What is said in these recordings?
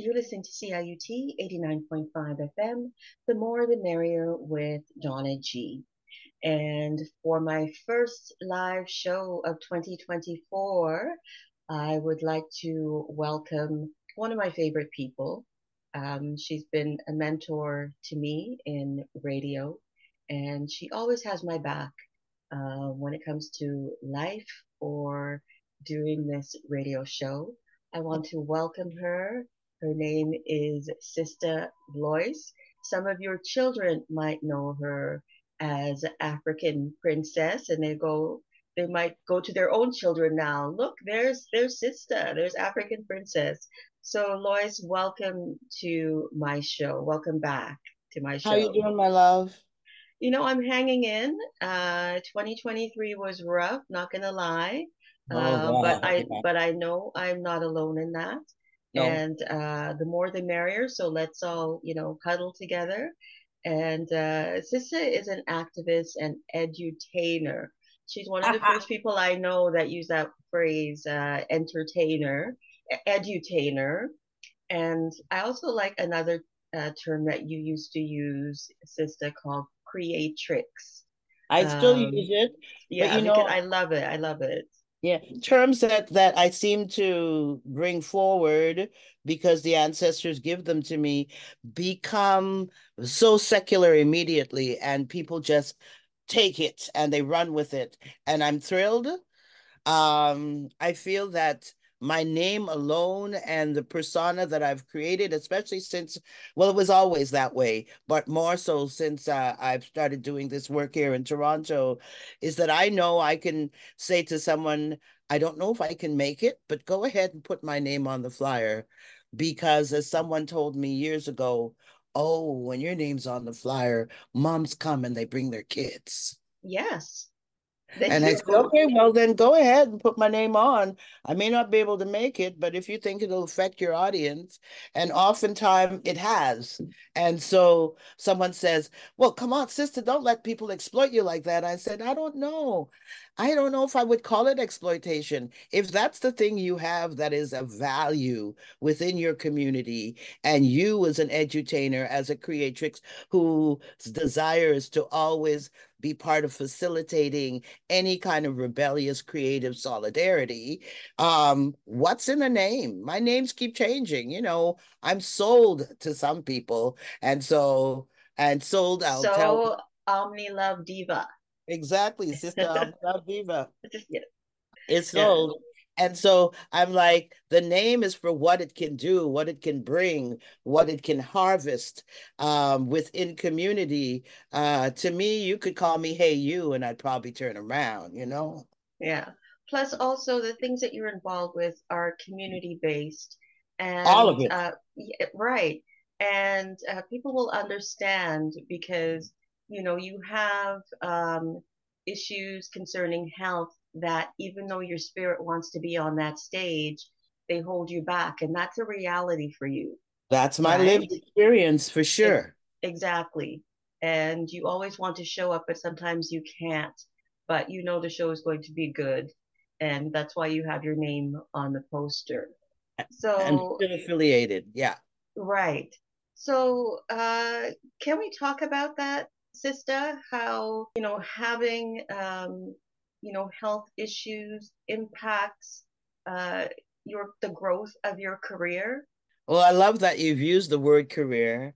You listen to CIUT 89.5 FM, The More the Merrier with Donna G. And for my first live show of 2024, I would like to welcome one of my favorite people. Um, she's been a mentor to me in radio, and she always has my back uh, when it comes to life or doing this radio show. I want to welcome her. Her name is Sister Lois. Some of your children might know her as African princess, and they go, they might go to their own children now. Look, there's their sister, there's African princess. So, Lois, welcome to my show. Welcome back to my show. How you doing, my love? You know, I'm hanging in. Uh, 2023 was rough, not gonna lie. Oh, uh, but I but I know I'm not alone in that. No. And uh, the more the merrier. So let's all, you know, huddle together. And uh, Sista is an activist and edutainer. She's one of the first people I know that use that phrase, uh, entertainer, edutainer. And I also like another uh, term that you used to use, Sista, called creatrix. I still um, use it. Yeah, you know, I love it. I love it. Yeah, terms that that I seem to bring forward because the ancestors give them to me become so secular immediately, and people just take it and they run with it, and I'm thrilled. Um, I feel that my name alone and the persona that I've created, especially since, well, it was always that way, but more so since uh, I've started doing this work here in Toronto, is that I know I can say to someone, I don't know if I can make it, but go ahead and put my name on the flyer. Because as someone told me years ago, oh, when your name's on the flyer, moms come and they bring their kids. Yes and I said, okay, well then go ahead and put my name on. I may not be able to make it, but if you think it'll affect your audience, and oftentimes it has. And so someone says, Well, come on, sister, don't let people exploit you like that. I said, I don't know. I don't know if I would call it exploitation. If that's the thing you have that is a value within your community, and you as an edutainer, as a creatrix whose desire is to always be part of facilitating any kind of rebellious creative solidarity, um, what's in the name? My names keep changing. You know, I'm sold to some people, and so and sold out. So Omni Love Diva. Exactly, Sister Viva. It's sold. Yeah. And so I'm like, the name is for what it can do, what it can bring, what it can harvest um, within community. Uh, to me, you could call me Hey You, and I'd probably turn around, you know? Yeah. Plus, also, the things that you're involved with are community based. And, All of it. Uh, yeah, right. And uh, people will understand because you know, you have um, issues concerning health that even though your spirit wants to be on that stage, they hold you back. And that's a reality for you. That's my right? lived experience for sure. Exactly. And you always want to show up, but sometimes you can't. But you know the show is going to be good. And that's why you have your name on the poster. So and affiliated, yeah. Right. So uh, can we talk about that sister, how, you know, having, um, you know, health issues impacts uh, your the growth of your career? Well, I love that you've used the word career.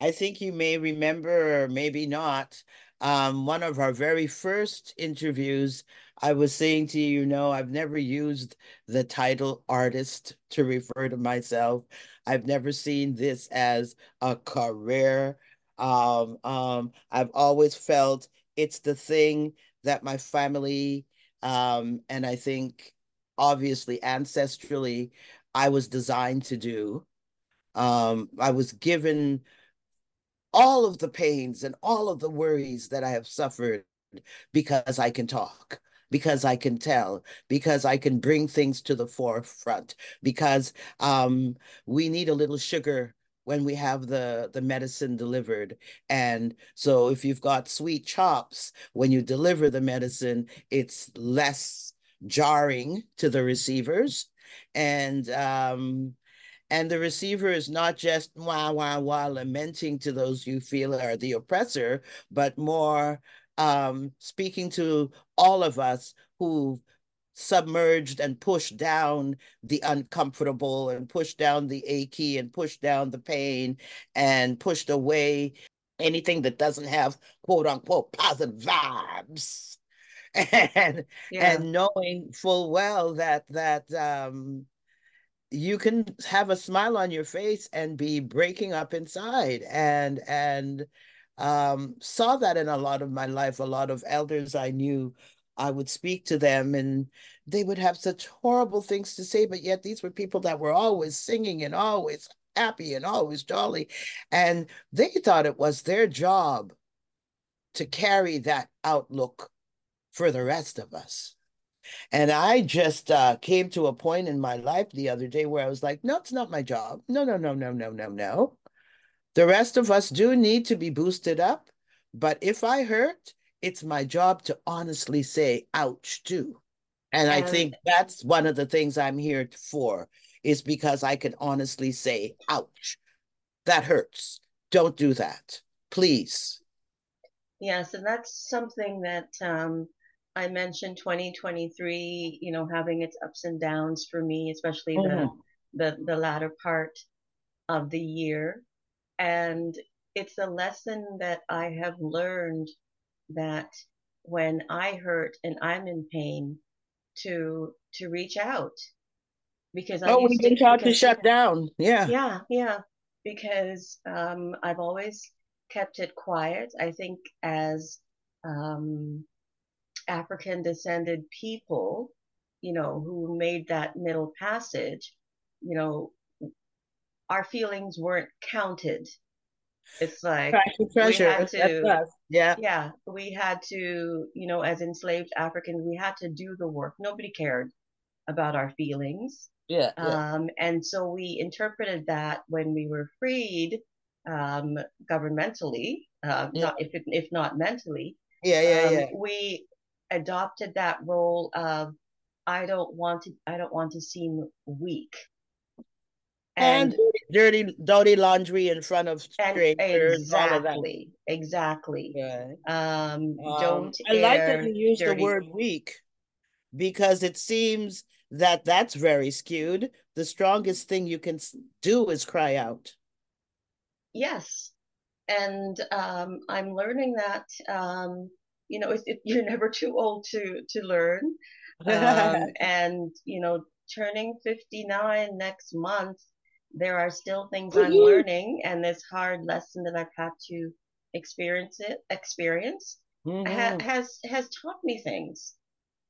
I think you may remember, or maybe not, um, one of our very first interviews, I was saying to you, you know, I've never used the title artist to refer to myself. I've never seen this as a career um, um, I've always felt it's the thing that my family, um, and I think obviously ancestrally, I was designed to do. Um, I was given all of the pains and all of the worries that I have suffered because I can talk, because I can tell, because I can bring things to the forefront, because um, we need a little sugar when we have the the medicine delivered. And so if you've got sweet chops when you deliver the medicine it's less jarring to the receivers. And um and the receiver is not just wah wah wah lamenting to those you feel are the oppressor, but more um, speaking to all of us who submerged and pushed down the uncomfortable and pushed down the achy and pushed down the pain and pushed away anything that doesn't have quote unquote positive vibes. And yeah. and knowing full well that that um you can have a smile on your face and be breaking up inside. And and um saw that in a lot of my life. A lot of elders i knew i would speak to them and they would have such horrible things to say but yet these were people that were always singing and always happy and always jolly and they thought it was their job to carry that outlook for the rest of us and I just uh, came to a point in my life the other day where I was like, no, it's not my job. No, no, no, no, no, no, no. The rest of us do need to be boosted up. But if I hurt, it's my job to honestly say, ouch, too. And I think that's one of the things I'm here for, is because I can honestly say, ouch, that hurts. Don't do that, please. Yes, and that's something that um, I mentioned 2023, you know, having its ups and downs for me, especially mm-hmm. the, the the latter part of the year. And it's a lesson that I have learned that when I hurt and I'm in pain, to to reach out because I oh, we been taught to shut down. Yeah, yeah, yeah. Because um, I've always kept it quiet. I think as um, African descended people, you know, who made that middle passage, you know, our feelings weren't counted. It's like we had to, yeah, yeah, we had to, you know, as enslaved Africans, we had to do the work. Nobody cared about our feelings. Yeah, yeah. Um, and so we interpreted that when we were freed, um, governmentally, uh, yeah. not if if not mentally. Yeah, yeah, um, yeah. We adopted that role of I don't want to I don't want to seem weak. And, and dirty, dirty laundry in front of strangers. Exactly, exactly. Yeah. Um, um, don't. I like that you use dirty... the word weak because it seems that that's very skewed. The strongest thing you can do is cry out. Yes, and um, I'm learning that um, you know, it, it, you're never too old to to learn. Um, and you know, turning 59 next month, there are still things I'm learning, and this hard lesson that I've had to experience it experience mm-hmm. ha- has has taught me things.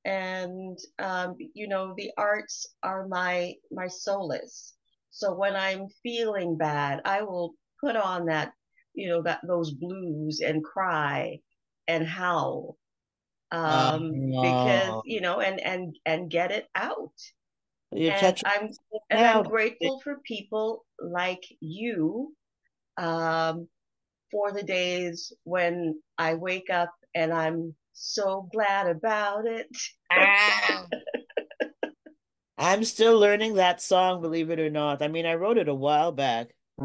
And um, you know, the arts are my my solace. So when I'm feeling bad, I will put on that, you know, that those blues and cry and howl um, oh, because you know and and and get it out You're and i'm and i'm grateful for people like you um, for the days when i wake up and i'm so glad about it. Ah. i'm still learning that song believe it or not. I mean i wrote it a while back. I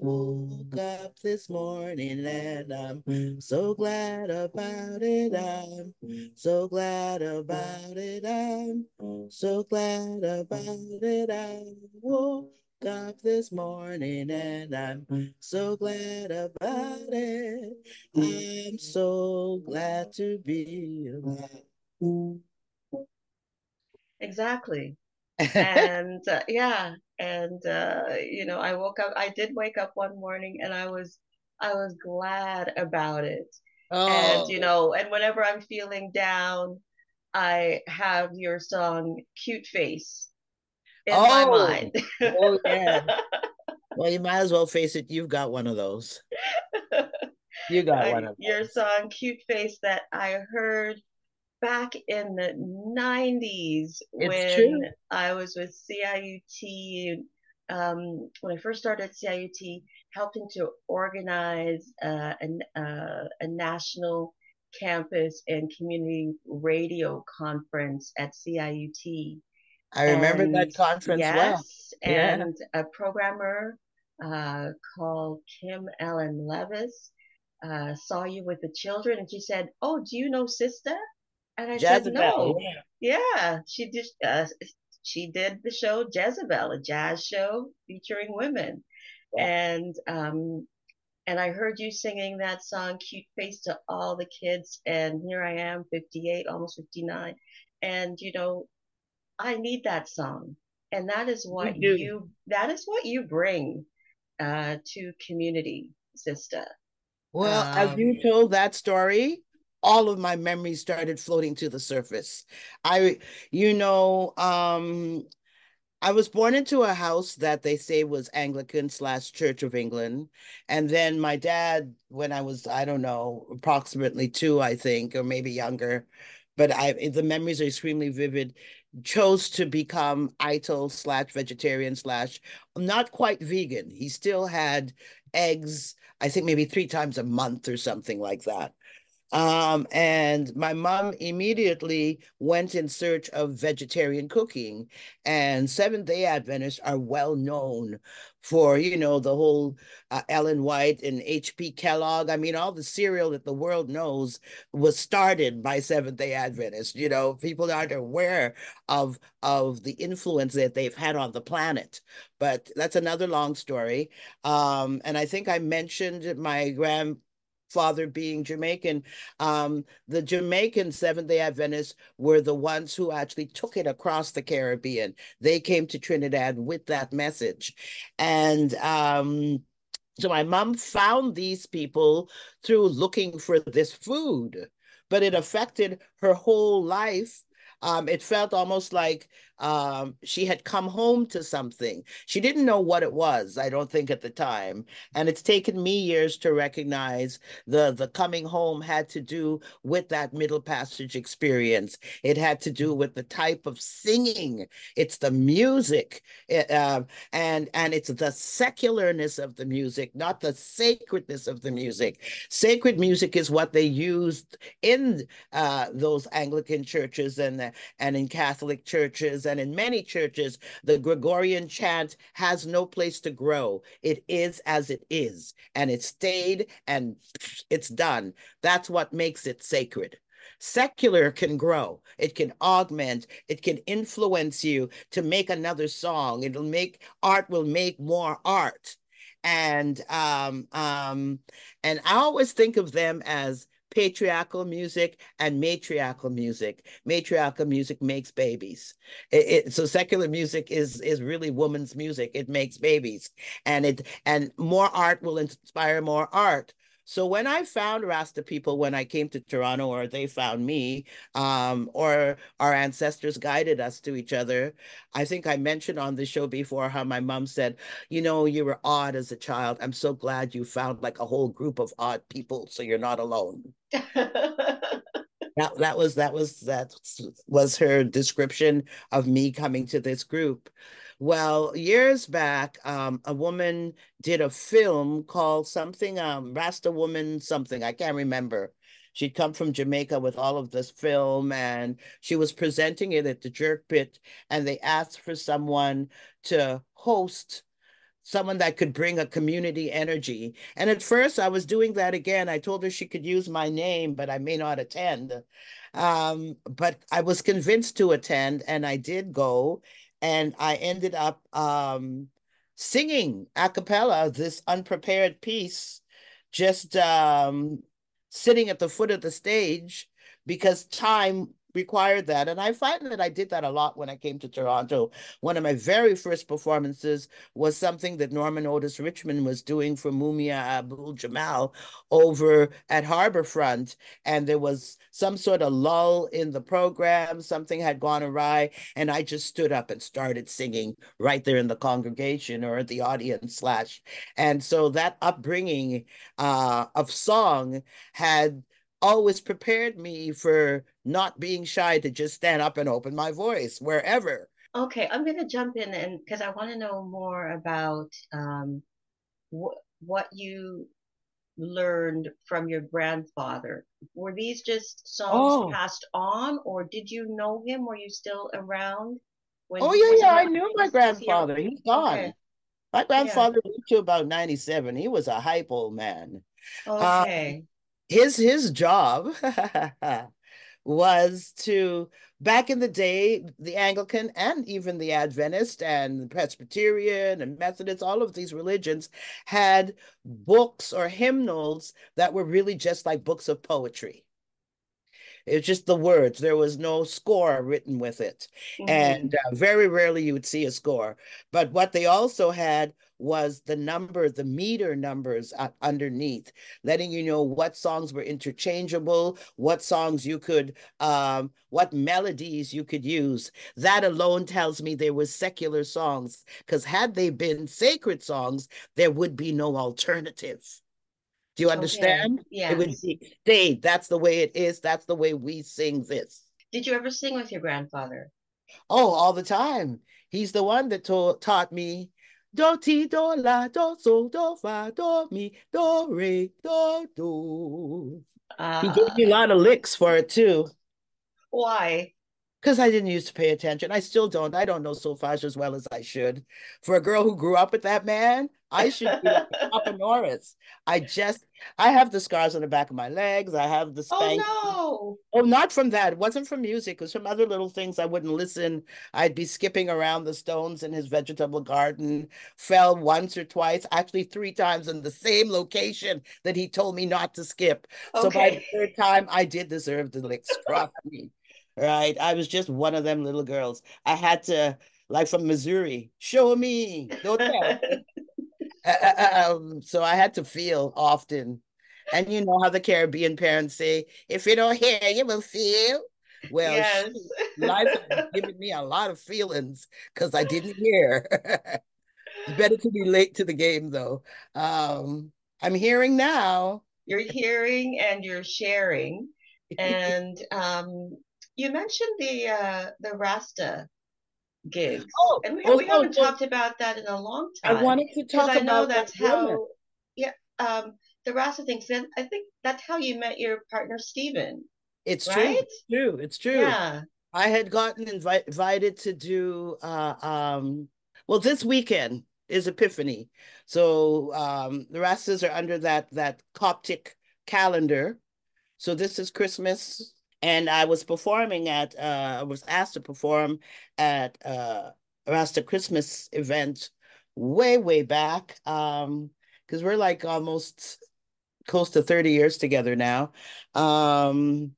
woke up this morning and I'm so glad about it. I'm so glad about it. I'm so glad about it. I woke up this morning and I'm so glad about it. I'm so glad to be alive. Exactly. And uh, yeah, and uh, you know i woke up i did wake up one morning and i was i was glad about it oh. and you know and whenever i'm feeling down i have your song cute face in oh. my mind oh yeah well you might as well face it you've got one of those you got one of those. your song cute face that i heard back in the 90s when true. I was with CIUT. Um, when I first started CIUT, helping to organize uh, an, uh, a national campus and community radio conference at CIUT. I remember and that conference yes, well. and yeah. a programmer uh, called Kim Ellen Levis uh, saw you with the children, and she said, "Oh, do you know Sister?" And I Jezebel, said, "No." Yeah, yeah she did. Uh, she did the show Jezebel, a jazz show featuring women, yeah. and um, and I heard you singing that song "Cute Face" to all the kids, and here I am, 58, almost 59, and you know, I need that song, and that is what you, you that is what you bring uh, to community, sister. Well, um, as you told that story, all of my memories started floating to the surface. I, you know, um, I was born into a house that they say was Anglican slash Church of England. And then my dad, when I was, I don't know, approximately two, I think, or maybe younger, but I the memories are extremely vivid, chose to become Ital slash vegetarian slash not quite vegan. He still had eggs, I think maybe three times a month or something like that. Um, and my mom immediately went in search of vegetarian cooking. And Seventh day Adventists are well known for, you know, the whole uh, Ellen White and H.P. Kellogg. I mean, all the cereal that the world knows was started by Seventh day Adventists. You know, people aren't aware of, of the influence that they've had on the planet. But that's another long story. Um, and I think I mentioned my grand father being Jamaican, um, the Jamaican Seventh day Adventists were the ones who actually took it across the Caribbean. They came to Trinidad with that message. And um, so my mom found these people through looking for this food, but it affected her whole life um, it felt almost like um, she had come home to something. She didn't know what it was, I don't think, at the time. And it's taken me years to recognize the, the coming home had to do with that middle passage experience. It had to do with the type of singing, it's the music, it, uh, and, and it's the secularness of the music, not the sacredness of the music. Sacred music is what they used in uh, those Anglican churches and and in Catholic churches and in many churches, the Gregorian chant has no place to grow. It is as it is, and it stayed and it's done. That's what makes it sacred. Secular can grow, it can augment, it can influence you to make another song. It'll make art will make more art. And um, um, and I always think of them as patriarchal music and matriarchal music. Matriarchal music makes babies. It, it, so secular music is is really woman's music. It makes babies, and it and more art will inspire more art. So when I found Rasta people when I came to Toronto, or they found me, um, or our ancestors guided us to each other, I think I mentioned on the show before how my mom said, you know, you were odd as a child. I'm so glad you found like a whole group of odd people, so you're not alone. that that was that was that was her description of me coming to this group. Well, years back, um, a woman did a film called something, um, Rasta Woman something, I can't remember. She'd come from Jamaica with all of this film and she was presenting it at the Jerk Pit and they asked for someone to host someone that could bring a community energy. And at first I was doing that again. I told her she could use my name, but I may not attend. Um, but I was convinced to attend and I did go and I ended up um, singing a cappella this unprepared piece, just um, sitting at the foot of the stage because time required that. And I find that I did that a lot when I came to Toronto. One of my very first performances was something that Norman Otis Richmond was doing for Mumia Abu-Jamal over at Harborfront. And there was some sort of lull in the program, something had gone awry. And I just stood up and started singing right there in the congregation or the audience slash. And so that upbringing uh, of song had always prepared me for not being shy to just stand up and open my voice wherever. Okay, I'm going to jump in and because I want to know more about um, wh- what you learned from your grandfather. Were these just songs oh. passed on, or did you know him? Were you still around? When oh yeah, yeah. I knew my Was, was he grandfather. He's gone. okay? My Yeah. grandfather lived to about 97. He was a hype old man. Um, Okay. his his job was to back in the day the anglican and even the adventist and the presbyterian and methodist all of these religions had books or hymnals that were really just like books of poetry it's just the words. There was no score written with it. hmm And uh, very rarely you would see a score. But what they also had was the number, the meter numbers underneath, letting you know what songs were interchangeable, what songs you could, um, what melodies you could use. That alone tells me there was secular songs, because had they been sacred songs, there would be no alternative. Do you Okay. understand? It would Yes. be stayed. That's the way it is. That's the way we sing this. Did you ever sing with your grandfather? Oh, all the time. He's the one that taught taught me do ti do la do so do fa do mi do re do do. He gave Uh, me a lot of licks for it too, why? because I didn't used to pay attention. I still don't. I don't know solfege as well as I should. For a girl who grew up with that man, I should be like Papa Norris. I just, I have the scars on the back of my legs. I have the spank. Oh spank. no. Oh, not from that. It wasn't from music. It was from other little things. I wouldn't listen. I'd be skipping around the stones in his vegetable garden, fell once or twice, actually three times in the same location that he told me not to skip. So by the third time, I did deserve the licks. Trust me. Right. I was just one of them little girls. I had to, like from Missouri, show me, don't tell um, so I had to feel often. And you know how the Caribbean parents say, if you don't hear, you will feel. Well, Yes. life has given me a lot of feelings because I didn't hear. Better to be late to the game, though. Um, I'm hearing now. You're hearing and you're sharing. And um, you mentioned the uh, the Rasta gigs, Oh, and we, oh, we haven't talked about that in a long time. I wanted to talk I know about that that's woman. yeah, um, the Rasta things. Then I think that's how you met your partner, Stephen, It's true. It's true. It's true. Yeah. I had gotten invi invited to do uh um well this weekend is Epiphany. So um the Rastas are under that that Coptic calendar. So this is Christmas and I was performing at uh I was asked to perform at uh a Rasta Christmas event way way back um because we're like almost close to 30 years together now. Um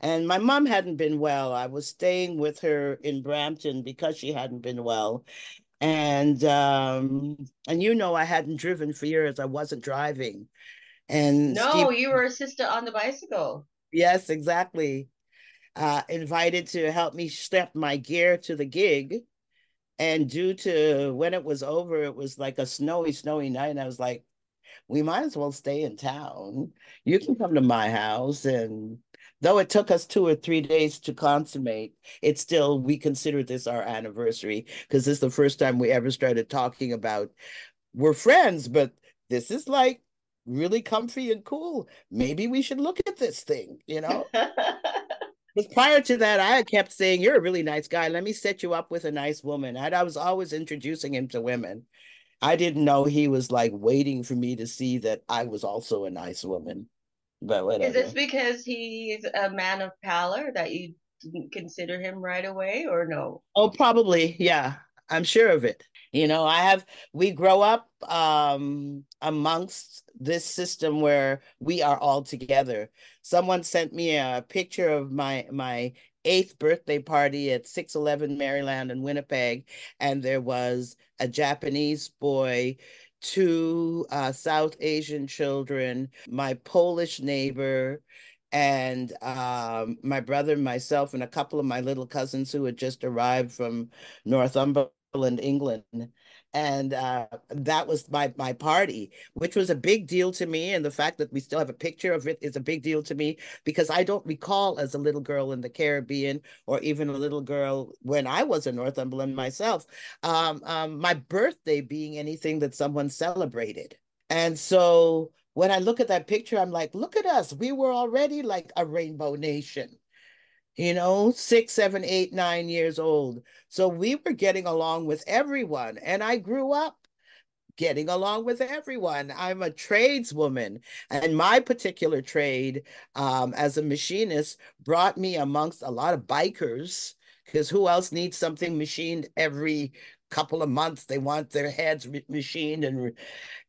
and my mom hadn't been well. I was staying with her in Brampton because she hadn't been well. And um, and you know I hadn't driven for years. I wasn't driving. And Steve, No, you were a sister on the bicycle. Yes, exactly. Uh, invited to help me step my gear to the gig. And due to when it was over, it was like a snowy, snowy night. And I was like, we might as well stay in town. You can come to my house. And though it took us two or three days to consummate, it's still, we consider this our anniversary because this is the first time we ever started talking about we're friends, but this is like really comfy and cool. Maybe we should look at this thing, you know? Because prior to that, I kept saying, You're a really nice guy. Let me set you up with a nice woman. And I was always introducing him to women. I didn't know he was like waiting for me to see that I was also a nice woman. But whatever. Is this because he's a man of pallor that you didn't consider him right away, or no? Oh, probably. Yeah, I'm sure of it. You know, I have, we grow up um, amongst this system where we are all together. Someone sent me a picture of my my eighth birthday party at 611 Maryland in Winnipeg, and there was a Japanese boy, two uh, South Asian children, my Polish neighbor, and um, my brother, myself, and a couple of my little cousins who had just arrived from Northumberland, England. And uh, that was my my party, which was a big deal to me. And the fact that we still have a picture of it is a big deal to me because I don't recall as a little girl in the Caribbean or even a little girl when I was in Northumberland myself, um, um, my birthday being anything that someone celebrated. And so when I look at that picture, I'm like, look at us. We were already like a rainbow nation. You know, six, seven, eight, nine years old. So we were getting along with everyone. And I grew up getting along with everyone. I'm a tradeswoman, and my particular trade um, as a machinist brought me amongst a lot of bikers because who else needs something machined every couple of months? They want their heads machined, and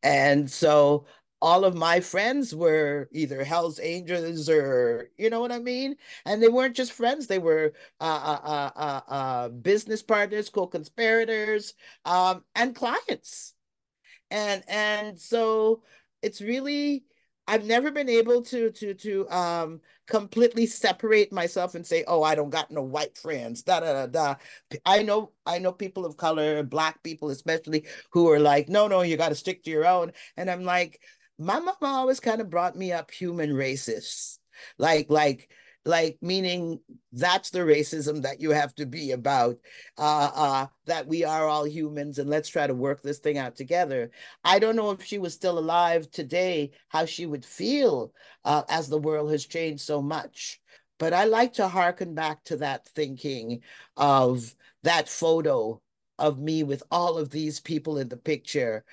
and so all of my friends were either Hell's Angels or you know what I mean, and they weren't just friends; they were uh, uh, uh, uh business partners, co-conspirators, um, and clients and and so it's really I've never been able to to to um completely separate myself and say, oh, I don't got no white friends. Da da da da. I know I know people of color, black people especially, who are like, no, no, you got to stick to your own. And I'm like, my mama always kind of brought me up human racists, like like like meaning that's the racism that you have to be about. Uh uh that we are all humans and let's try to work this thing out together. I don't know if she was still alive today how she would feel uh, as the world has changed so much. But i like to harken back to that thinking of that photo of me with all of these people in the picture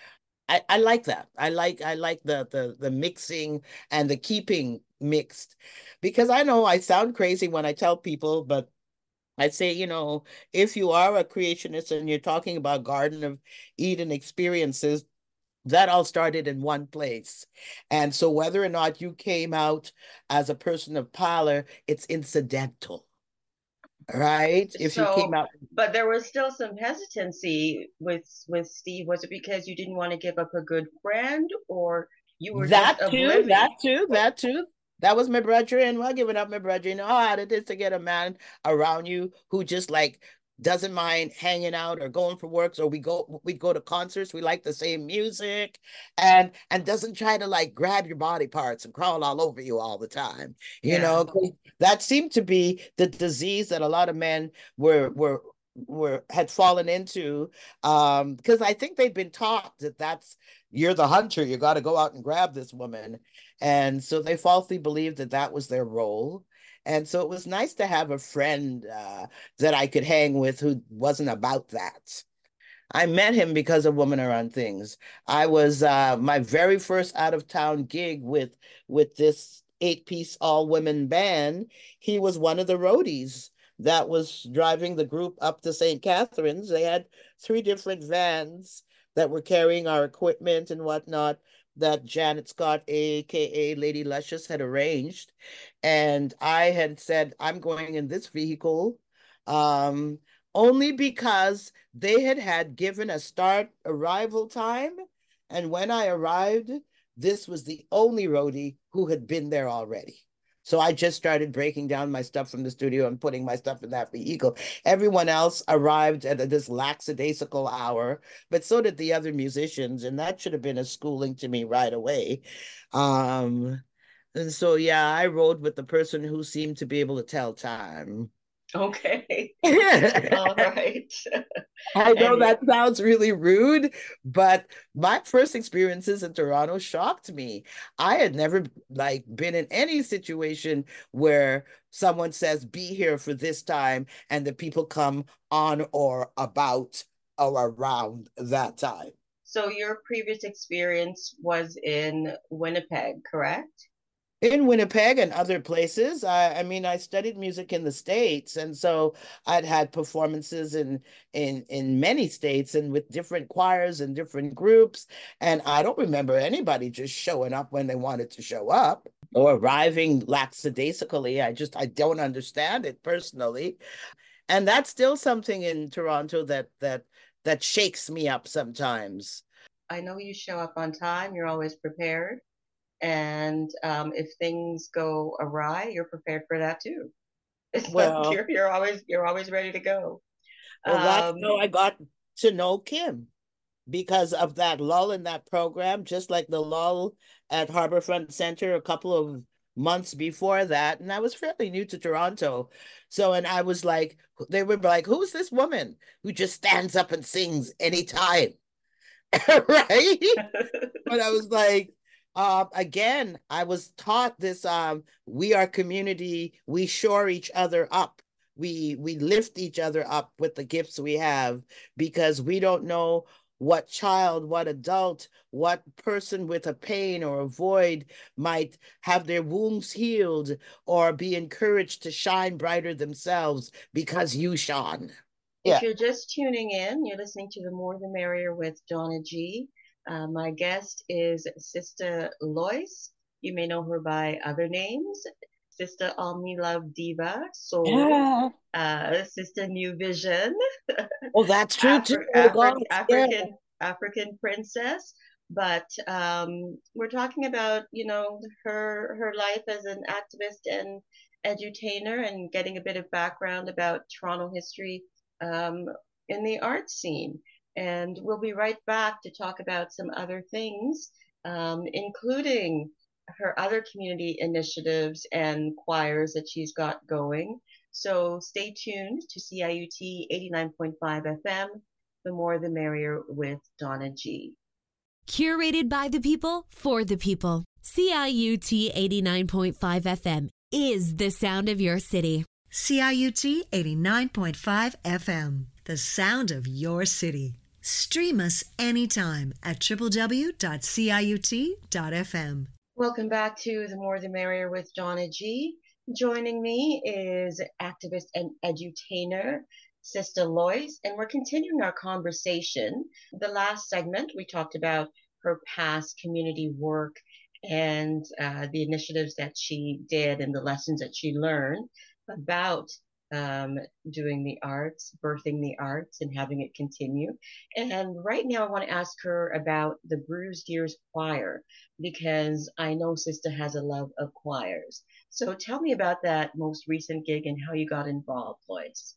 I, I like that. I like I like the the the mixing and the keeping mixed because I know I sound crazy when I tell people, but I say, you know, if you are a creationist and you're talking about Garden of Eden experiences, that all started in one place. And so whether or not you came out as a person of power, it's incidental right? If so, you came out, but there was still some hesitancy with with Steve. Was it because you didn't want to give up a good friend, or you were that too? That too? That too? That was my brother, and well, giving up my brother. You know oh, how hard it is to get a man around you who just like doesn't mind hanging out or going for works or we go we go to concerts we like the same music and and doesn't try to like grab your body parts and crawl all over you all the time you yeah. know that seemed to be the disease that a lot of men were were were had fallen into um because i think they've been taught that that's you're the hunter you got to go out and grab this woman and so they falsely believed that that was their role and so it was nice to have a friend uh, that I could hang with who wasn't about that. I met him because of Women Around Things. I was uh, my very first out of town gig with with this eight piece all women band. He was one of the roadies that was driving the group up to St. Catharines. They had three different vans that were carrying our equipment and whatnot that Janet Scott, aka Lady Luscious, had arranged. And I had said, I'm going in this vehicle um, only because they had had given a start arrival time. And when I arrived, this was the only roadie who had been there already. So I just started breaking down my stuff from the studio and putting my stuff in that vehicle. Everyone else arrived at this lackadaisical hour, but so did the other musicians, and that should have been a schooling to me right away. Um, and so yeah, I rode with the person who seemed to be able to tell time. Okay. All right. I know that sounds really rude, but my first experiences in Toronto shocked me. I had never like been in any situation where someone says be here for this time and the people come on or about or around that time. So your previous experience was in Winnipeg, correct? In Winnipeg and other places. I, I, mean, I studied music in the states, and so I'd had performances in in in many states and with different choirs and different groups. And I don't remember anybody just showing up when they wanted to show up or arriving lackadaisically. I just I don't understand it personally, and that's still something in Toronto that that that shakes me up sometimes. I know you show up on time. You're always prepared and um, if things go awry, you're prepared for that too. It's well, like you're, you're always you're always ready to go. Well, that's um, how I got to know Kim because of that lull in that program, just like the lull at Harbourfront Center a couple of months before that. And I was fairly new to Toronto. So, and I was like, they were like, who's this woman who just stands up and sings anytime? right? but I was like, Uh, again, I was taught this um, we are community, we shore each other up. We we lift each other up with the gifts we have because we don't know what child, what adult, what person with a pain or a void might have their wounds healed or be encouraged to shine brighter themselves because you shone. If you're just tuning in, you're listening to The More the Merrier with Donna G. Uh, my guest is Sister Lois. You may know her by other names. Sister Omni Love Diva, Soul, yeah. uh, Sister New Vision. Oh, that's true Afri- too. Oh, Afri- African yeah. African princess. But um, we're talking about, you know, her her life as an activist and edutainer, and getting a bit of background about Toronto history um, in the art scene. And we'll be right back to talk about some other things, um, including her other community initiatives and choirs that she's got going. So stay tuned to CIUT 89.5 FM, the more the merrier with Donna G. Curated by the people for the people. CIUT 89.5 FM is the sound of your city. CIUT 89.5 FM, the sound of your city. Stream us anytime at www.ciut.fm. Welcome back to The More the Merrier with Donna G. Joining me is activist and edutainer Sister Lois, and we're continuing our conversation. The last segment, we talked about her past community work and uh, the initiatives that she did and the lessons that she learned about um, doing the arts, birthing the arts, and having it continue. And right now, I want to ask her about the Bruised Years Choir because I know Sister has a love of choirs. So tell me about that most recent gig and how you got involved, Lois.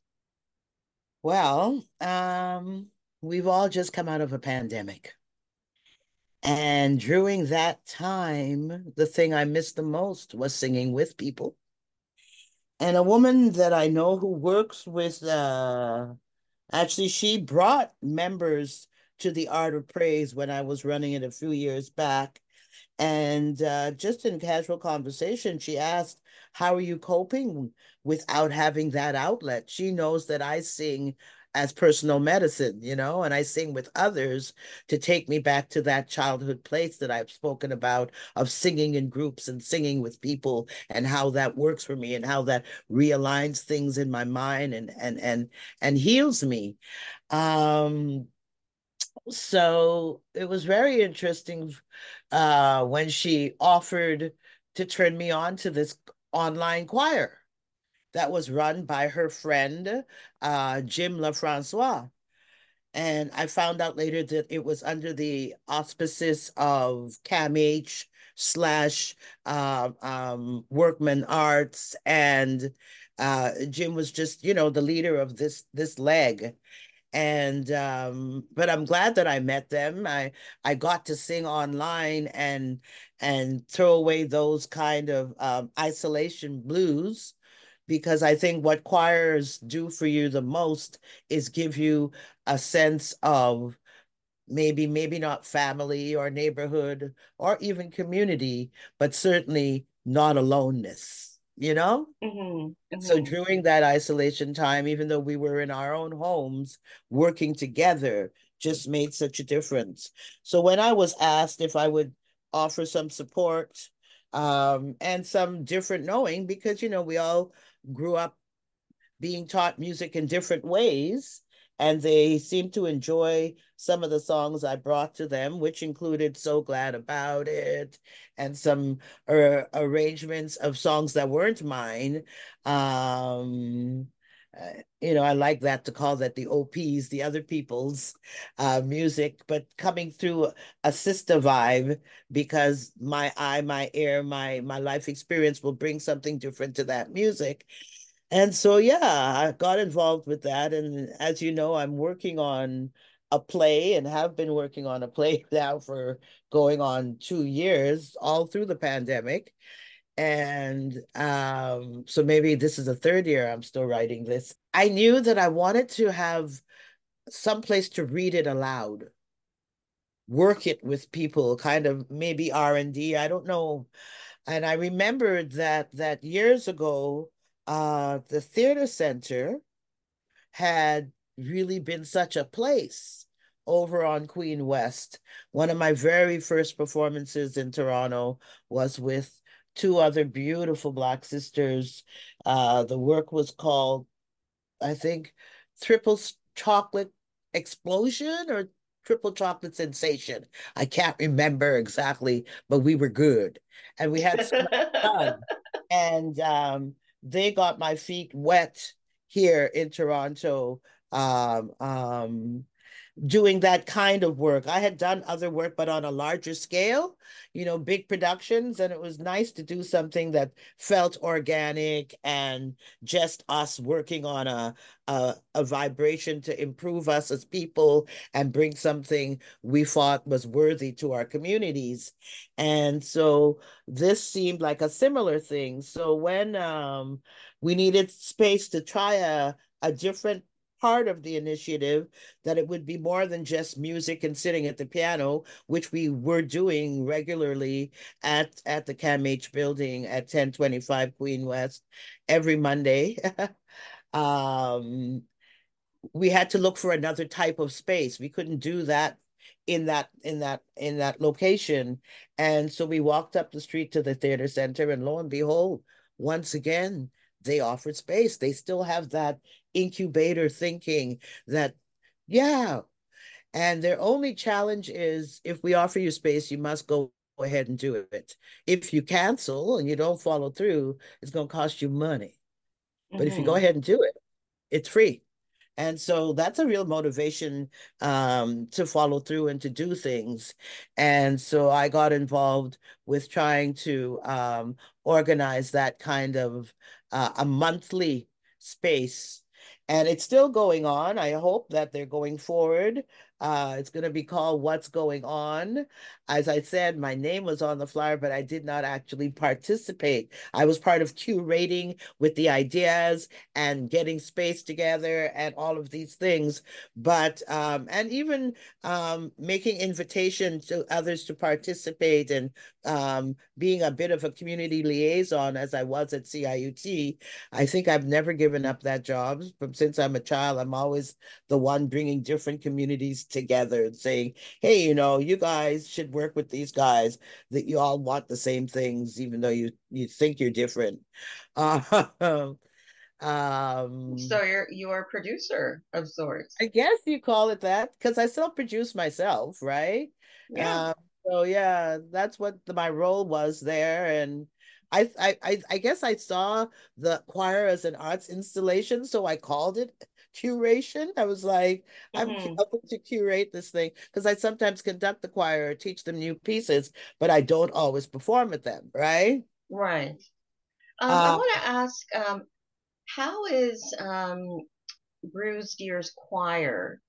Well, um, we've all just come out of a pandemic. And during that time, the thing I missed the most was singing with people and a woman that I know who works with uh actually she brought members to the Art of Praise when I was running it a few years back. And uh, just in casual conversation, she asked, How are you coping without having that outlet? She knows that I sing as personal medicine, you know, and I sing with others to take me back to that childhood place that I've spoken about of singing in groups and singing with people and how that works for me and how that realigns things in my mind and and and and heals me. Um so it was very interesting uh when she offered to turn me on to this online choir that was run by her friend, uh, Jim LaFrancois. And I found out later that it was under the auspices of CAMH slash uh, um, Workman Arts. And uh, Jim was just, you know, the leader of this this leg and um but i'm glad that i met them i i got to sing online and and throw away those kind of um, isolation blues because I think what choirs do for you the most is give you a sense of maybe maybe not family or neighborhood or even community but certainly not aloneness you know mm-hmm. Mm-hmm. so during that isolation time even though we were in our own homes working together just made such a difference so when i was asked if i would offer some support um, and some different knowing because you know we all grew up being taught music in different ways and they seemed to enjoy some of the songs I brought to them, which included So Glad About It and some uh, arrangements of songs that weren't mine. Um, you know, I like that to call that the OPs, the other people's uh, music, but coming through a sister vibe because my eye, my ear, my my life experience will bring something different to that music. And so, yeah, I got involved with that. And as you know, I'm working on a play and have been working on a play now for going on two years, all through the pandemic. And um, so maybe this is the third year I'm still writing this. I knew that I wanted to have some place to read it aloud work it with people, kind of maybe R and D. I don't know. And I remembered that that years ago, uh, the theater center had really been such a place over on Queen West. One of my very first performances in Toronto was with two other beautiful Black sisters. Uh, the work was called, I think, Triple Chocolate Explosion or Triple Chocolate Sensation. I can't remember exactly, but we were good. And we had so fun. And um, they got my feet wet here in Toronto um, um, doing that kind of work. I had done other work, but on a larger scale, you know, big productions. And it was nice to do something that felt organic and just us working on a, a, a vibration to improve us as people and bring something we thought was worthy to our communities. And so this seemed like a similar thing. So when um, we needed space to try a, a different part of the initiative that it would be more than just music and sitting at the piano, which we were doing regularly at, at the CAMH building at 1025 Queen West every Monday. um, we had to look for another type of space. We couldn't do that in that in that in that location and so we walked up the street to the theater center and lo and behold once again they offered space. They still have that incubator thinking that, yeah. And their only challenge is if we offer you space, you must go ahead and do it. If you cancel and you don't follow through, it's going to cost you money. But mm-hmm. if you go mm-hmm. ahead and do it, it's free. And so that's a real motivation um, to follow through and to do things. And so I got involved with trying to um, organize that kind of uh, a monthly space and it's still going on. I hope that they're going forward. Uh, it's going to be called What's Going On. As I said, my name was on the flyer, but I did not actually participate. I was part of curating with the ideas and getting space together and all of these things. But, um, and even um, making invitation to others to participate and um, being a bit of a community liaison as I was at CIUT. I think I've never given up that job. From since I'm a child, I'm always the one bringing different communities together and saying, hey, you know, you guys should work with these guys that you all want the same things, even though you you think you're different. Uh, um so you're you're a producer of sorts. I guess you call it that because i still produce myself right? Yeah. Um, so yeah that's what the, my role was there and I, I i guess i saw the choir as an arts installation so i called it curation. I was like, I'm mm-hmm. helping to curate this thing because I sometimes conduct the choir or teach them new pieces, but I don't always perform with them, right? Right. Um, I want to ask, um, how is um, Bruised Ears Choir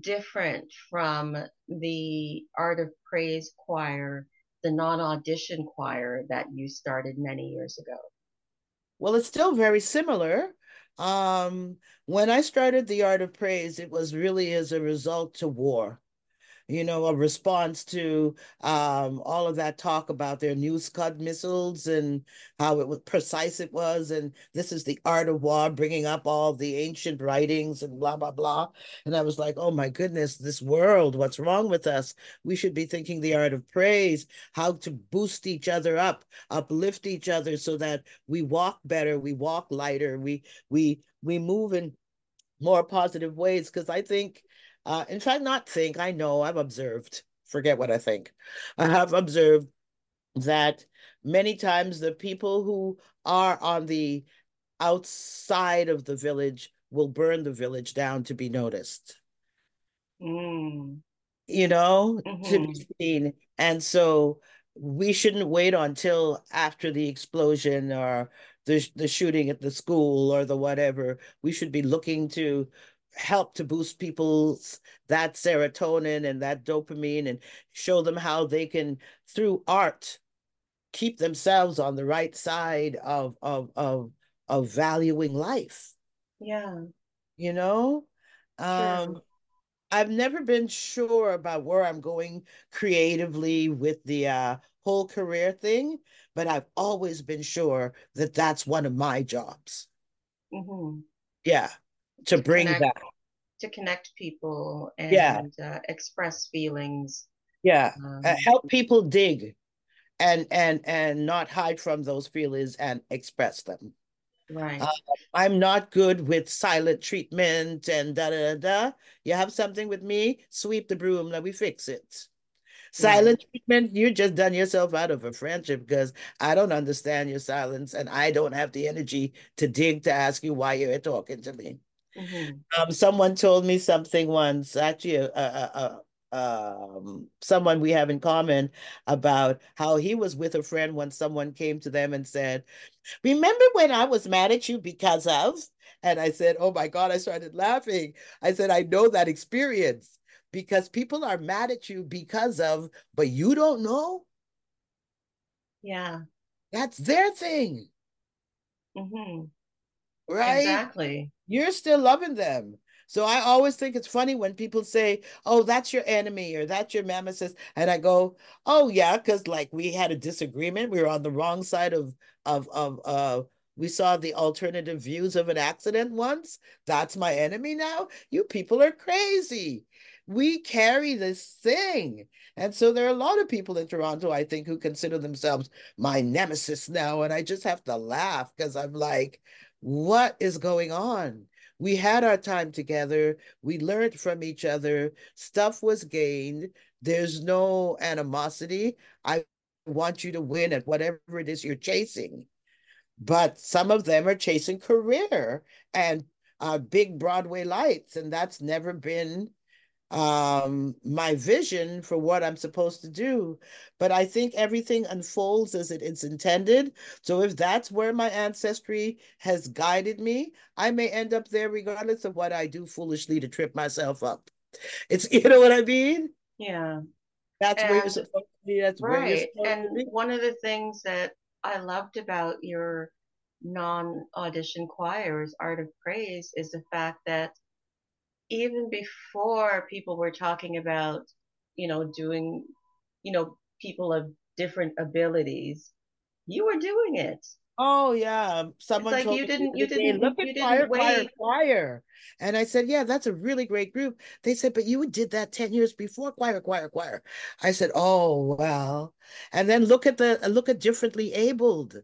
different from the Art of Praise Choir, the non-audition choir that you started many years ago? Well, it's still very similar. Um, when I started the art of praise, it was really as a result to war you know, a response to um, all of that talk about their new Scud missiles and how it was precise it was. And this is the art of war, bringing up all the ancient writings and blah, blah, blah. And I was like, oh my goodness, this world, what's wrong with us? We should be thinking the art of praise, how to boost each other up, uplift each other so that we walk better, we walk lighter, we, we, we move in more positive ways. Because I think uh, in fact, not think, I know, I've observed, forget what I think. I have observed that many times the people who are on the outside of the village will burn the village down to be noticed. Mm. You know, mm-hmm. to be mm-hmm. seen. And so we shouldn't wait until after the explosion or the, the shooting at the school or the whatever. We should be looking to help to boost people's that serotonin and that dopamine and show them how they can through art keep themselves on the right side of of of of valuing life. Yeah. You know? Um I've never been sure about where I'm going creatively with the uh, whole career thing, but I've always been sure that that's one of my jobs. Mm-hmm. Yeah, to, to bring connect, that. To connect people and yeah. uh, express feelings. Yeah, um, uh, help people dig and and and not hide from those feelings and express them. Right. Uh, I'm not good with silent treatment and da da da. You have something with me, sweep the broom, let me fix it. Silent right. treatment, you just done yourself out of a friendship because I don't understand your silence and I don't have the energy to dig to ask you why you're talking to me. Mm-hmm. Um, someone told me something once, actually, a, a, um, someone we have in common about how he was with a friend when someone came to them and said, Remember when I was mad at you because of? And I said, Oh my God, I started laughing. I said, I know that experience because people are mad at you because of, but you don't know. Yeah. That's their thing. Mm-hmm. Right? Exactly. You're still loving them. So I always think it's funny when people say, "Oh, that's your enemy" or "That's your nemesis," and I go, "Oh yeah," because like we had a disagreement, we were on the wrong side of of of uh we saw the alternative views of an accident once. That's my enemy now. You people are crazy. We carry this thing. And so there are a lot of people in Toronto, I think, who consider themselves my nemesis now. And I just have to laugh because I'm like, what is going on? we had our time together. We learned from each other. Stuff was gained. There's no animosity. I want you to win at whatever it is you're chasing. But some of them are chasing career and uh, big Broadway lights, and that's never been um my vision for what i'm supposed to do but i think everything unfolds as it is intended. So if that's where my ancestry has guided me i may end up there regardless of what i do foolishly to trip myself up. It's you know what i mean? Yeah. That's and, where you're supposed to be that's right and one of the things that i loved about your non-audition choirs art of praise is the fact that even before people were talking about, you know, doing, you know, people of different abilities, you were doing it. Oh yeah, someone it's like told you didn't, you didn't, look you at didn't fire, choir, choir, and I said, yeah, that's a really great group. They said, but you did that ten years before choir, choir, choir. I said, oh well, and then look at the look at differently abled.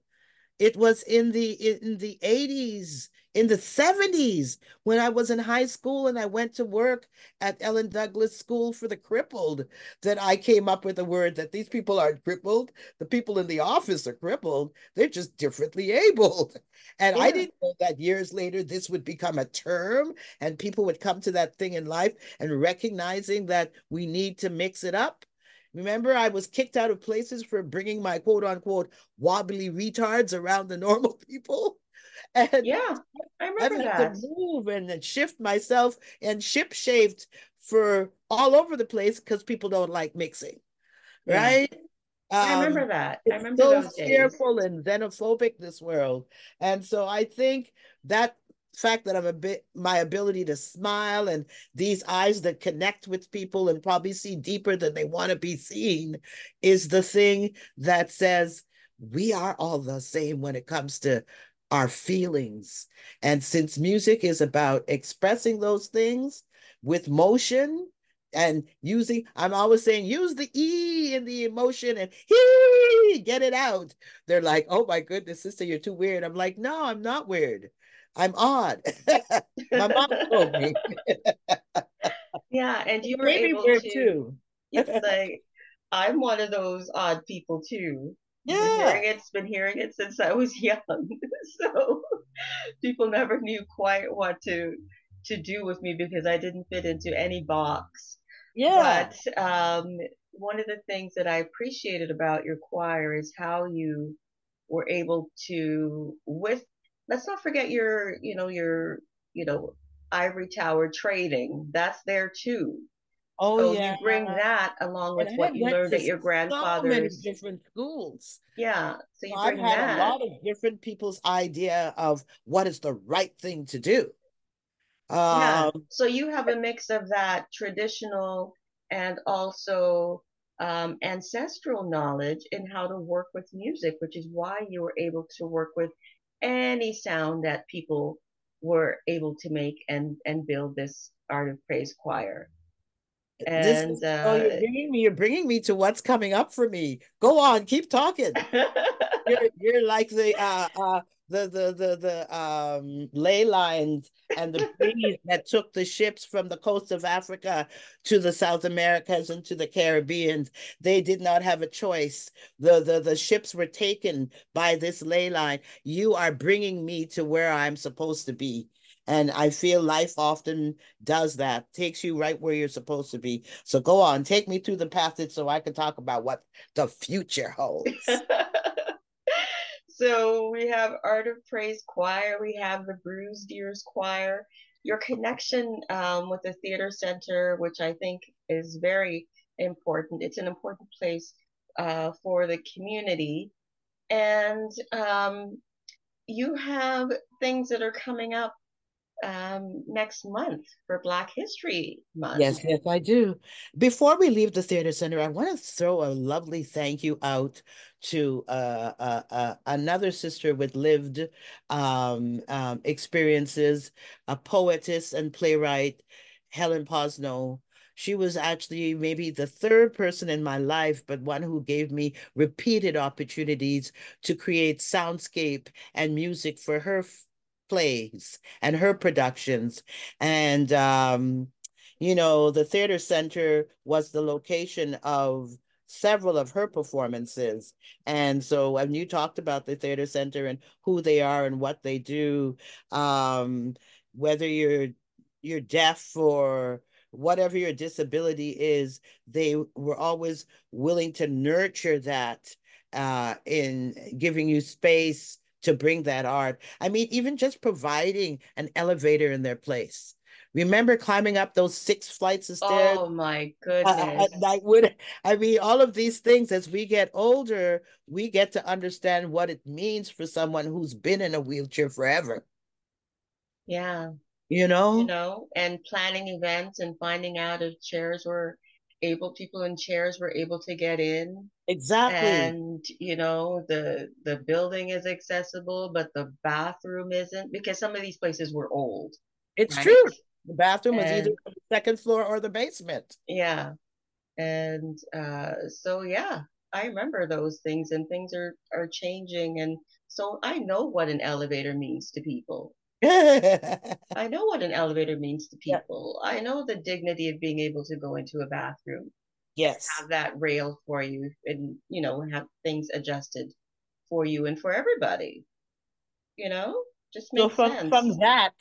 It was in the in the eighties in the 70s when I was in high school and I went to work at Ellen Douglas School for the Crippled that I came up with a word that these people aren't crippled. The people in the office are crippled. They're just differently abled. And yeah. I didn't know that years later this would become a term and people would come to that thing in life and recognizing that we need to mix it up. Remember, I was kicked out of places for bringing my quote unquote wobbly retards around the normal people. And yeah, I remember I've that. to move and shift myself and ship shaved for all over the place because people don't like mixing, yeah. right? I remember um, that. I remember so those fearful and xenophobic this world, and so I think that fact that I'm a bit my ability to smile and these eyes that connect with people and probably see deeper than they want to be seen is the thing that says we are all the same when it comes to our feelings. And since music is about expressing those things with motion and using, I'm always saying, use the E in the emotion and he get it out. They're like, oh my goodness, sister, you're too weird. I'm like, no, I'm not weird. I'm odd. my mom told me. yeah, and you were able to too. it's like I'm one of those odd people too. Yeah. Been hearing it, been hearing it since I was young. so people never knew quite what to to do with me because I didn't fit into any box. Yeah. But um, one of the things that I appreciated about your choir is how you were able to with let's not forget your you know your you know ivory tower trading that's there too Oh so yeah. you bring that along with and what you learned at your grandfather's so different schools. Yeah. So you so bring I've had that. a lot of different people's idea of what is the right thing to do. Yeah. Um, So you have a mix of that traditional and also um, ancestral knowledge in how to work with music, which is why you were able to work with any sound that people were able to make and and build this Art of Praise choir. And is oh, you're uh, bringing me, you're bringing me to what's coming up for me. Go on, keep talking. You're you're like the uh uh the the the the um ley lines and the breeze that took the ships from the coast of Africa to the South Americas and to the Caribbean. They did not have a choice. The the the ships were taken by this ley line. You are bringing me to where I'm supposed to be. And I feel life often does that, takes you right where you're supposed to be. So go on, take me through the passage so I can talk about what the future holds. So we have Art of Praise Choir, we have the Bruised Ears Choir. Your connection um, with the theater center, which I think is very important. It's an important place uh, for the community, and um, you have things that are coming up um, next month for Black History Month. Yes, yes, I do. Before we leave the theater center, I want to throw a lovely thank you out to uh, uh, uh, another sister with lived um, um, experiences, a poetess and playwright, Helen Posno. She was actually maybe the third person in my life, but one who gave me repeated opportunities to create soundscape and music for her plays and her productions. And, um, you know, the theater center was the location of several of her performances. And so when you talked about the theater center and who they are and what they do, um, whether you're you're deaf or whatever your disability is, they were always willing to nurture that uh, in giving you space to bring that art. I mean, even just providing an elevator in their place. Remember climbing up those six flights of stairs? Oh my Uh, goodness. I would, I mean, all of these things as we get older, we get to understand what it means for someone who's been in a wheelchair forever, Yeah. you know? you know, and planning events and finding out if chairs were able, people in chairs were able to get in. Exactly. And, you know, the the building is accessible, but the bathroom isn't because some of these places were old, It's right? true. The bathroom was either on the second floor or the basement. yeah. And uh so yeah, I remember those things and things are are changing and so I know what an elevator means to people. I know what an elevator means to Yeah. people. I know the dignity of being able to go into a bathroom, Yes. have that rail for you, and you know, have things adjusted for you and for everybody. You know, just So makes from from sense. that,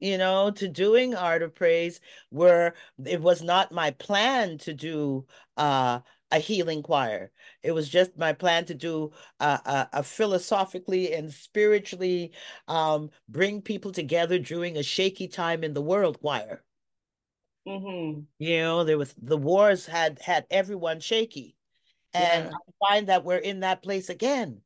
you know, to doing Art of Praise, where it was not my plan to do uh, a healing choir. It was just my plan to do a, a, a philosophically and spiritually um, bring people together during a shaky time in the world choir. hmm You know, there was the wars had had everyone shaky, and Yeah. I find that we're in that place again.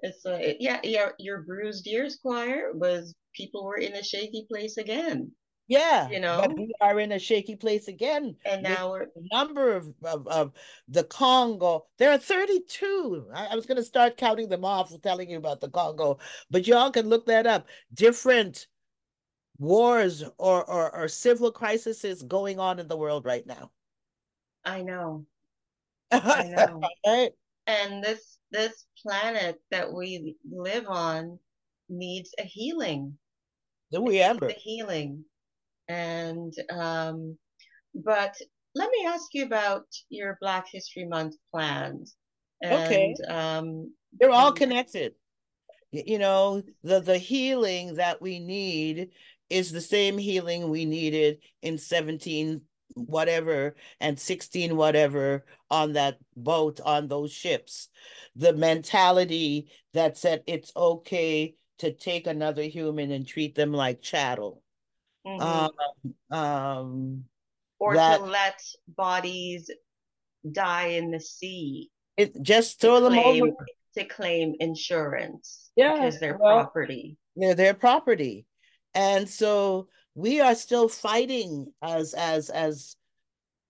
It's uh, it- yeah, yeah. Your bruised ears choir was people were in a shaky place again, Yeah, you but know, we are in a shaky place again and now we're the number of, of, of the Congo. There are 32. I, I was going to start counting them off, telling you about the Congo, but y'all can look that up. Different wars or, or, or civil crises going on in the world right now. I know, I know. Right? And this this planet that we live on needs a healing. Do we Amber. a healing. And um, but let me ask you about your Black History Month plans. Okay. And um, They're all connected. You know, the the healing that we need is the same healing we needed in 17 whatever and 16 whatever on that boat on those ships. The mentality that said it's okay to take another human and treat them like chattel. Mhm. Um, um, or to let bodies die in the sea it just throw them over. to claim insurance Yeah, because they're well, property. they're their property. And so we are still fighting as as as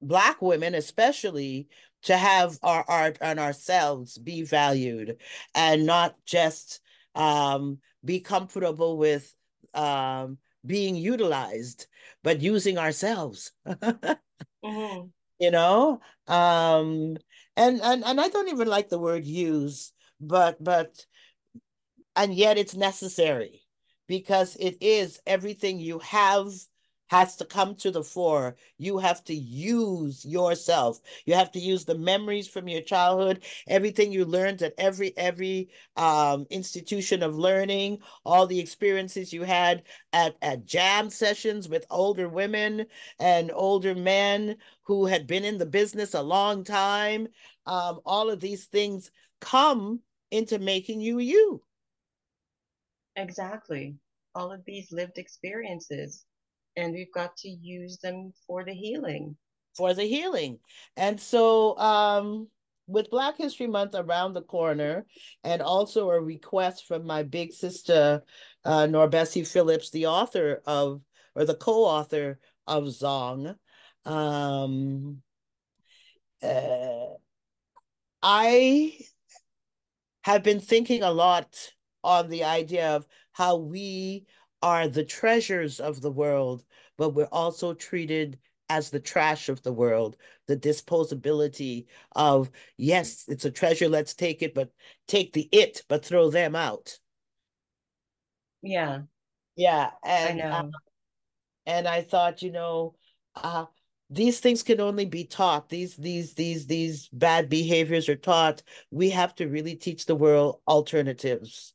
black women especially to have our art and ourselves be valued and not just um, be comfortable with um, being utilized, but using ourselves. mm-hmm. You know, um, and and and I don't even like the word use, but but and yet it's necessary because it is everything you have has to come to the fore. You have to use yourself. You have to use the memories from your childhood, everything you learned at every every um, institution of learning, all the experiences you had at at jam sessions with older women and older men who had been in the business a long time. Um, all of these things come into making you you. Exactly. All of these lived experiences and we've got to use them for the healing. For the healing. And so um with black history month around the corner and also a request from my big sister uh NourbeSe phillips the author of or the co-author of zong um uh, i have been thinking a lot on the idea of how we are the treasures of the world, but we're also treated as the trash of the world, the disposability of, yes, it's a treasure, let's take it, but take the it, but throw them out. Yeah. Yeah. And I know. Uh, and I thought, you know, uh, these things can only be taught. These, these, these, these bad behaviors are taught. We have to really teach the world alternatives,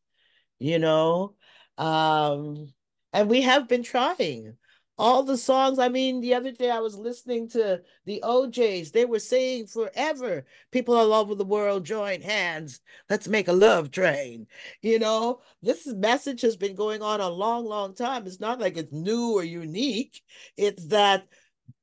you know? Um, and we have been trying all the songs. I mean, the other day I was listening to the O'Jays. They were saying forever, people all over the world join hands. Let's make a love train. You know, this message has been going on a long, long time. It's not like it's new or unique. It's that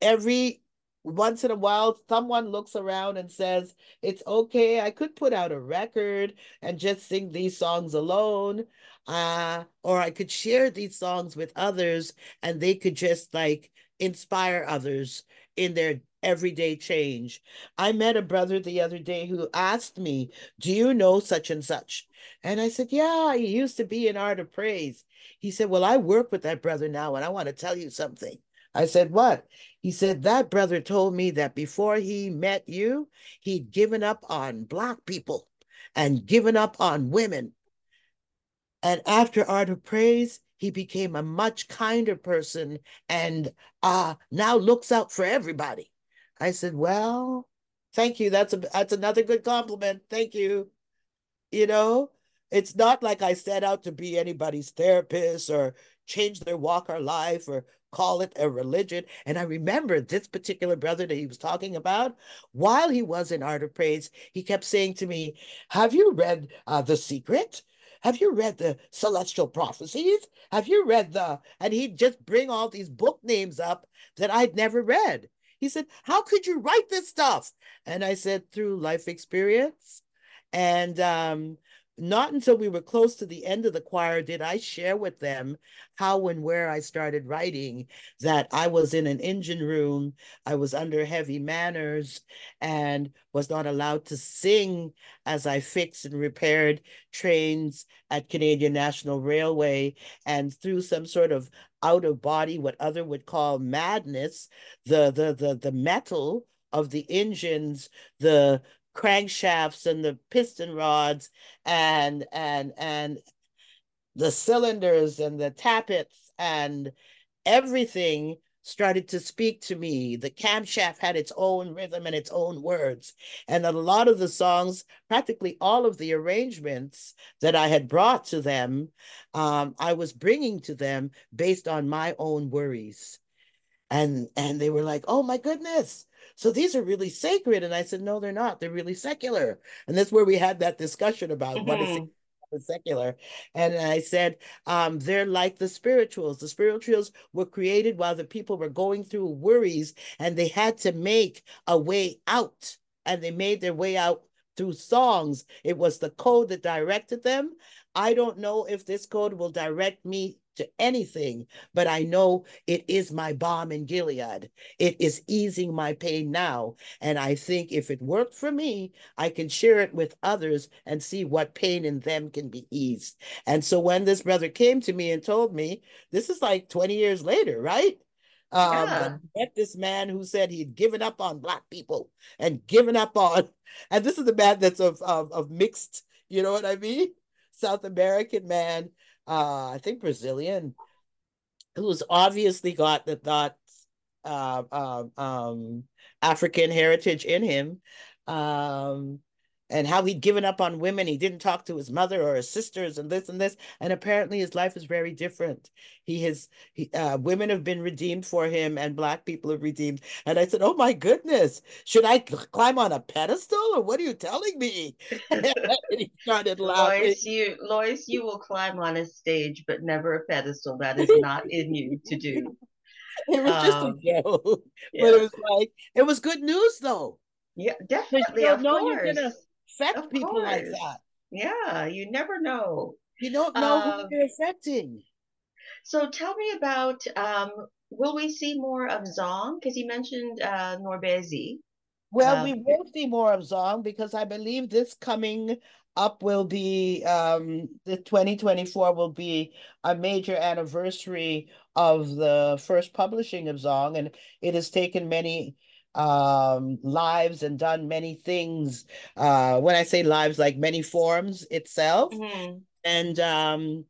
every once in a while someone looks around and says it's okay i could put out a record and just sing these songs alone uh, or I could share these songs with others and they could just like inspire others in their everyday change. I met a brother the other day who asked me, Do you know such and such? And I said, Yeah, he used to be in Art of Praise. He said, Well, I work with that brother now and I want to tell you something. I said, What? He said, That brother told me that before he met you, he'd given up on Black people and given up on women and after Art of Praise, he became a much kinder person and uh, now looks out for everybody. I said, Well, thank you. That's a that's another good compliment. Thank you. You know, it's not like I set out to be anybody's therapist or change their walk or life or call it a religion. And I remember this particular brother that he was talking about, while he was in Art of Praise, he kept saying to me, Have you read uh, The Secret? Have you read the Celestine prophecies? Have you read the, and he'd just bring all these book names up that I'd never read. He said, How could you write this stuff? And I said, Through life experience. And um, not until we were close to the end of the choir did I share with them how and where I started writing, that I was in an engine room, I was under heavy manners, and was not allowed to sing as I fixed and repaired trains at Canadian National Railway. And through some sort of out of body, what other would call madness, the the the the metal of the engines, the crankshafts and the piston rods and and and the cylinders and the tappets and everything started to speak to me. The camshaft had its own rhythm and its own words. And a lot of the songs, practically all of the arrangements that I had brought to them, um, I was bringing to them based on my own worries. And and they were like, "Oh my goodness, so these are really sacred. And I said, no, they're not. They're really secular. And that's where we had that discussion about mm-hmm. what is secular. And I said, um, they're like the spirituals. The spirituals were created while the people were going through worries and they had to make a way out. And they made their way out through songs. It was the code that directed them. I don't know if this code will direct me to anything, but I know it is my balm in Gilead. It is easing my pain now. And I think if it worked for me, I can share it with others and see what pain in them can be eased. And so when this brother came to me and told me, this is like 20 years later, right? Um, yeah. met this man who said he'd given up on black people and given up on, and this is a man that's of, of, of mixed, you know what I mean? South American man, uh, I think Brazilian, who's obviously got the that uh, um, um, African heritage in him. Um, and how he'd given up on women. He didn't talk to his mother or his sisters and this and this. And apparently his life is very different. He has, he, uh, women have been redeemed for him and black people have redeemed. And I said, oh my goodness, should I climb on a pedestal or what are you telling me? and he started laughing. Lois, you, Lois, you will climb on a stage, but never a pedestal. That is not in you to do. It was just um, a joke, yeah. but it was like, it was good news though. Yeah, definitely. You know, you're gonna affect of people course. like that. Yeah, you never know. You don't know um, who you're affecting. So tell me about um, will we see more of Zong? Because you mentioned uh, NourbeSe. Well, um, we will see more of Zong because I believe this coming up will be um, the 2024 will be a major anniversary of the first publishing of Zong, and it has taken many um, lives and done many things. Uh, when I say lives, like many forms itself. Mm-hmm. And um,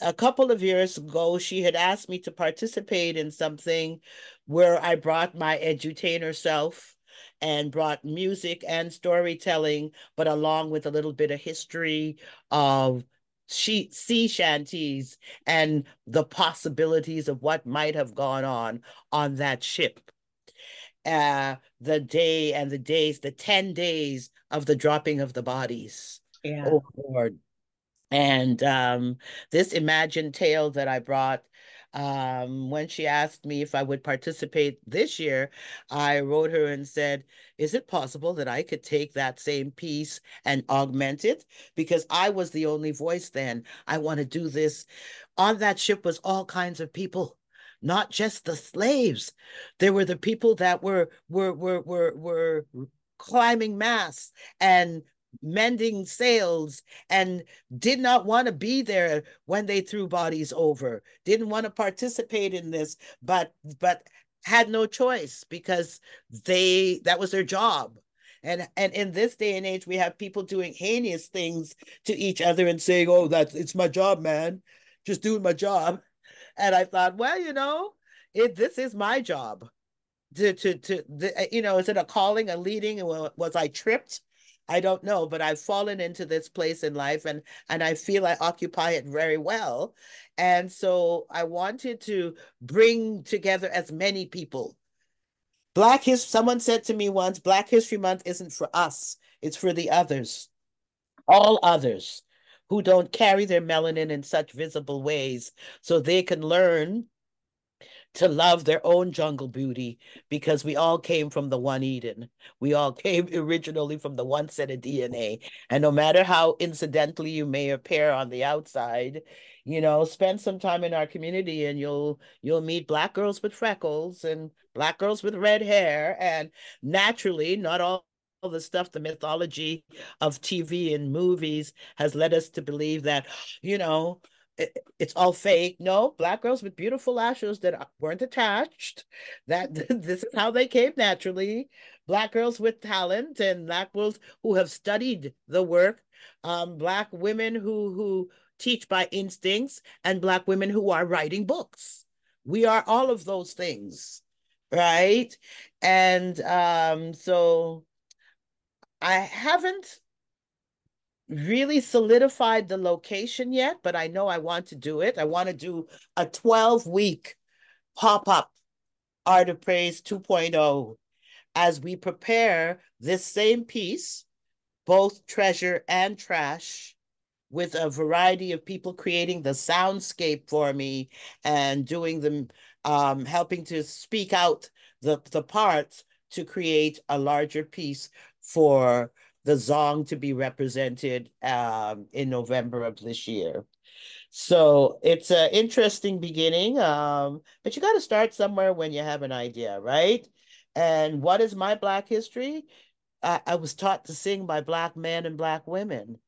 a couple of years ago, she had asked me to participate in something where I brought my edutainer self and brought music and storytelling, but along with a little bit of history of she, sea shanties and the possibilities of what might have gone on on that ship uh, the day and the days, the 10 days of the dropping of the bodies yeah. overboard. And um, this imagined tale that I brought, um, when she asked me if I would participate this year, I wrote her and said, Is it possible that I could take that same piece and augment it? Because I was the only voice then. I want to do this. On that ship was all kinds of people not just the slaves. There were the people that were were were were were climbing masts and mending sails and did not want to be there when they threw bodies over. Didn't want to participate in this but but had no choice because they that was their job. And and in this day and age we have people doing heinous things to each other and saying oh that's it's my job man. Just doing my job and I thought, well, you know, it this is my job. To to to the, uh, you know, is it a calling, a leading? Was I tripped? I don't know, but I've fallen into this place in life, and and I feel I occupy it very well. And so I wanted to bring together as many people. Black History. Someone said to me once, Black History Month isn't for us; it's for the others, all others who don't carry their melanin in such visible ways so they can learn to love their own jungle beauty because we all came from the one Eden. We all came originally from the one set of DNA. And no matter how incidentally you may appear on the outside, you know, spend some time in our community and you'll you'll meet black girls with freckles and black girls with red hair and naturally not all the stuff, the mythology of TV and movies has led us to believe that, you know, it, it's all fake. No, black girls with beautiful lashes that weren't attached. That this is how they came naturally. Black girls with talent and black girls who have studied the work. Um, black women who who teach by instincts and black women who are writing books. We are all of those things, right? And um, so I haven't really solidified the location yet, but I know I want to do it. I want to do a 12 week pop up Art of Praise 2.0 as we prepare this same piece, both treasure and trash, with a variety of people creating the soundscape for me and doing them, um, helping to speak out the, the parts to create a larger piece for the Zong to be represented um, in November of this year. So it's an interesting beginning. Um, but you got to start somewhere when you have an idea, right? And what is my Black history? I, I was taught to sing by Black men and Black women.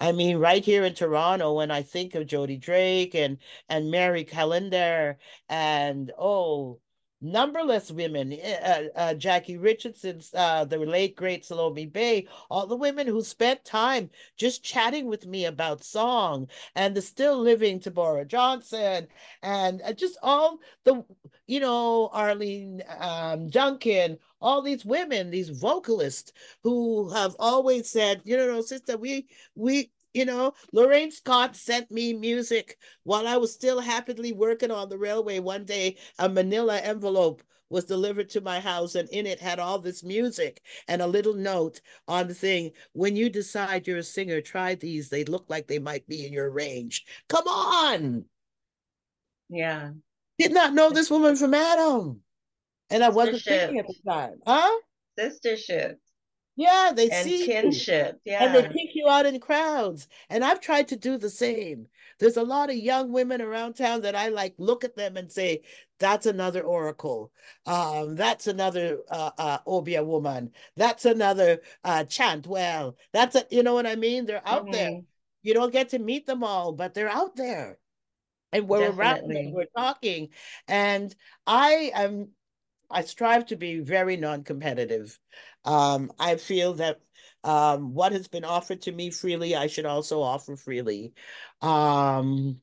I mean, right here in Toronto, when I think of Jodie Drake and and Mary Callender and oh, numberless women, eh, uh, uh, Jackie Richardson, uh, the late great Salome Bey, all the women who spent time just chatting with me about song, and the still living Taborah Johnson, and uh, just all the, you know, Arlene um, Duncan, all these women, these vocalists who have always said, you know, sister, we we you know, Lorraine Scott sent me music while I was still happily working on the railway. One day, a manila envelope was delivered to my house, and in it had all this music and a little note on the thing. When you decide you're a singer, try these. They look like they might be in your range. Come on. Yeah. Did not know this woman from Adam. And I wasn't thinking at the time. Huh? Sistership. Yeah, they and see kinship. you, Yeah. and they pick you out in crowds. And I've tried to do the same. There's a lot of young women around town that I like look at them and say, that's another oracle. Um, that's another uh, uh, Obeah woman. That's another uh, Chantwell. That's a, you know what I mean? They're out there. Mhm. You don't get to meet them all, but they're out there. And we're around them, we're talking. And I am I strive to be very non-competitive. Um, I feel that um, what has been offered to me freely, I should also offer freely. Um,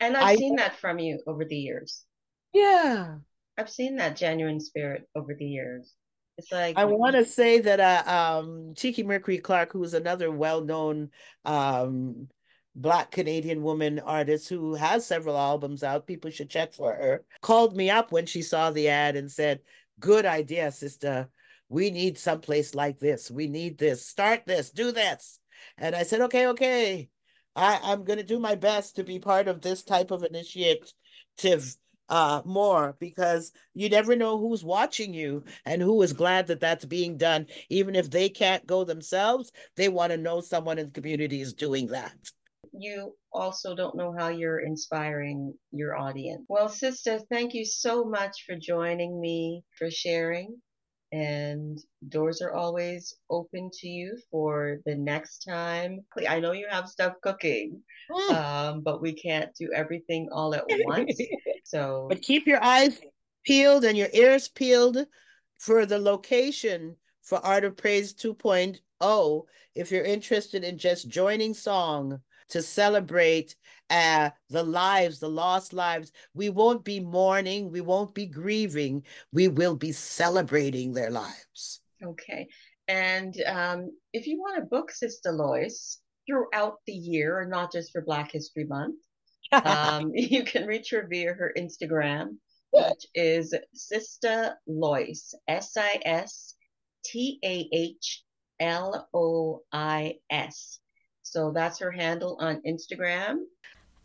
And I've I- seen that from you over the years. yeah. I've seen that genuine spirit over the years. It's like I want to say that uh, um, Tiki Mercury-Clarke, who is another well-known um, Black Canadian woman artist who has several albums out, people should check for her, called me up when she saw the ad and said, Good idea, sister. We need someplace like this. We need this. Start this. Do this. And I said, Okay, okay. I, I'm going to do my best to be part of this type of initiative uh more because you never know who's watching you and who is glad that that's being done even if they can't go themselves they want to know someone in the community is doing that you also don't know how you're inspiring your audience. Well, sister, thank you so much for joining me, for sharing. And doors are always open to you for the next time. I know you have stuff cooking, Mm. um, but we can't do everything all at once. So, but keep your eyes peeled and your ears peeled for the location for art of praise 2.0 if you're interested in just joining song to celebrate uh, the lives, the lost lives. We won't be mourning, we won't be grieving, we will be celebrating their lives. okay. And um, if you want to book Sistah Lois throughout the year, and not just for Black History Month, um, you can reach her via her Instagram, which is Sistah Lois, S I S T A H L O I S. So that's her handle on Instagram.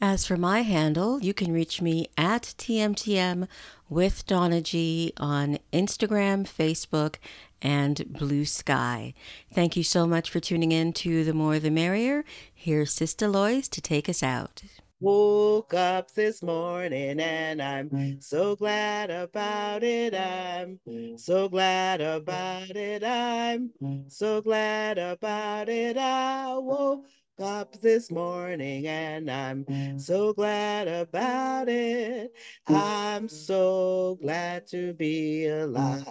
As for my handle, you can reach me at TMTM with Donna G on Instagram, Facebook, and Bluesky. Thank you so much for tuning in to The More the Merrier. Here's Sistah Lois to take us out. Woke up this morning and I'm so glad about it. I'm so glad about it. I'm so glad about it. I woke up this morning and I'm so glad about it. I'm so glad to be alive.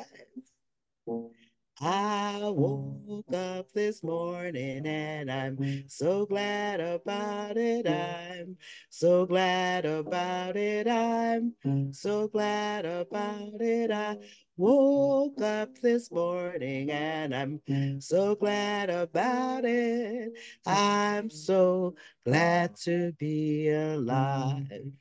I woke up this morning and I'm so glad about it. I'm so glad about it. I'm so glad about it. I woke up this morning and I'm so glad about it. I'm so glad to be alive.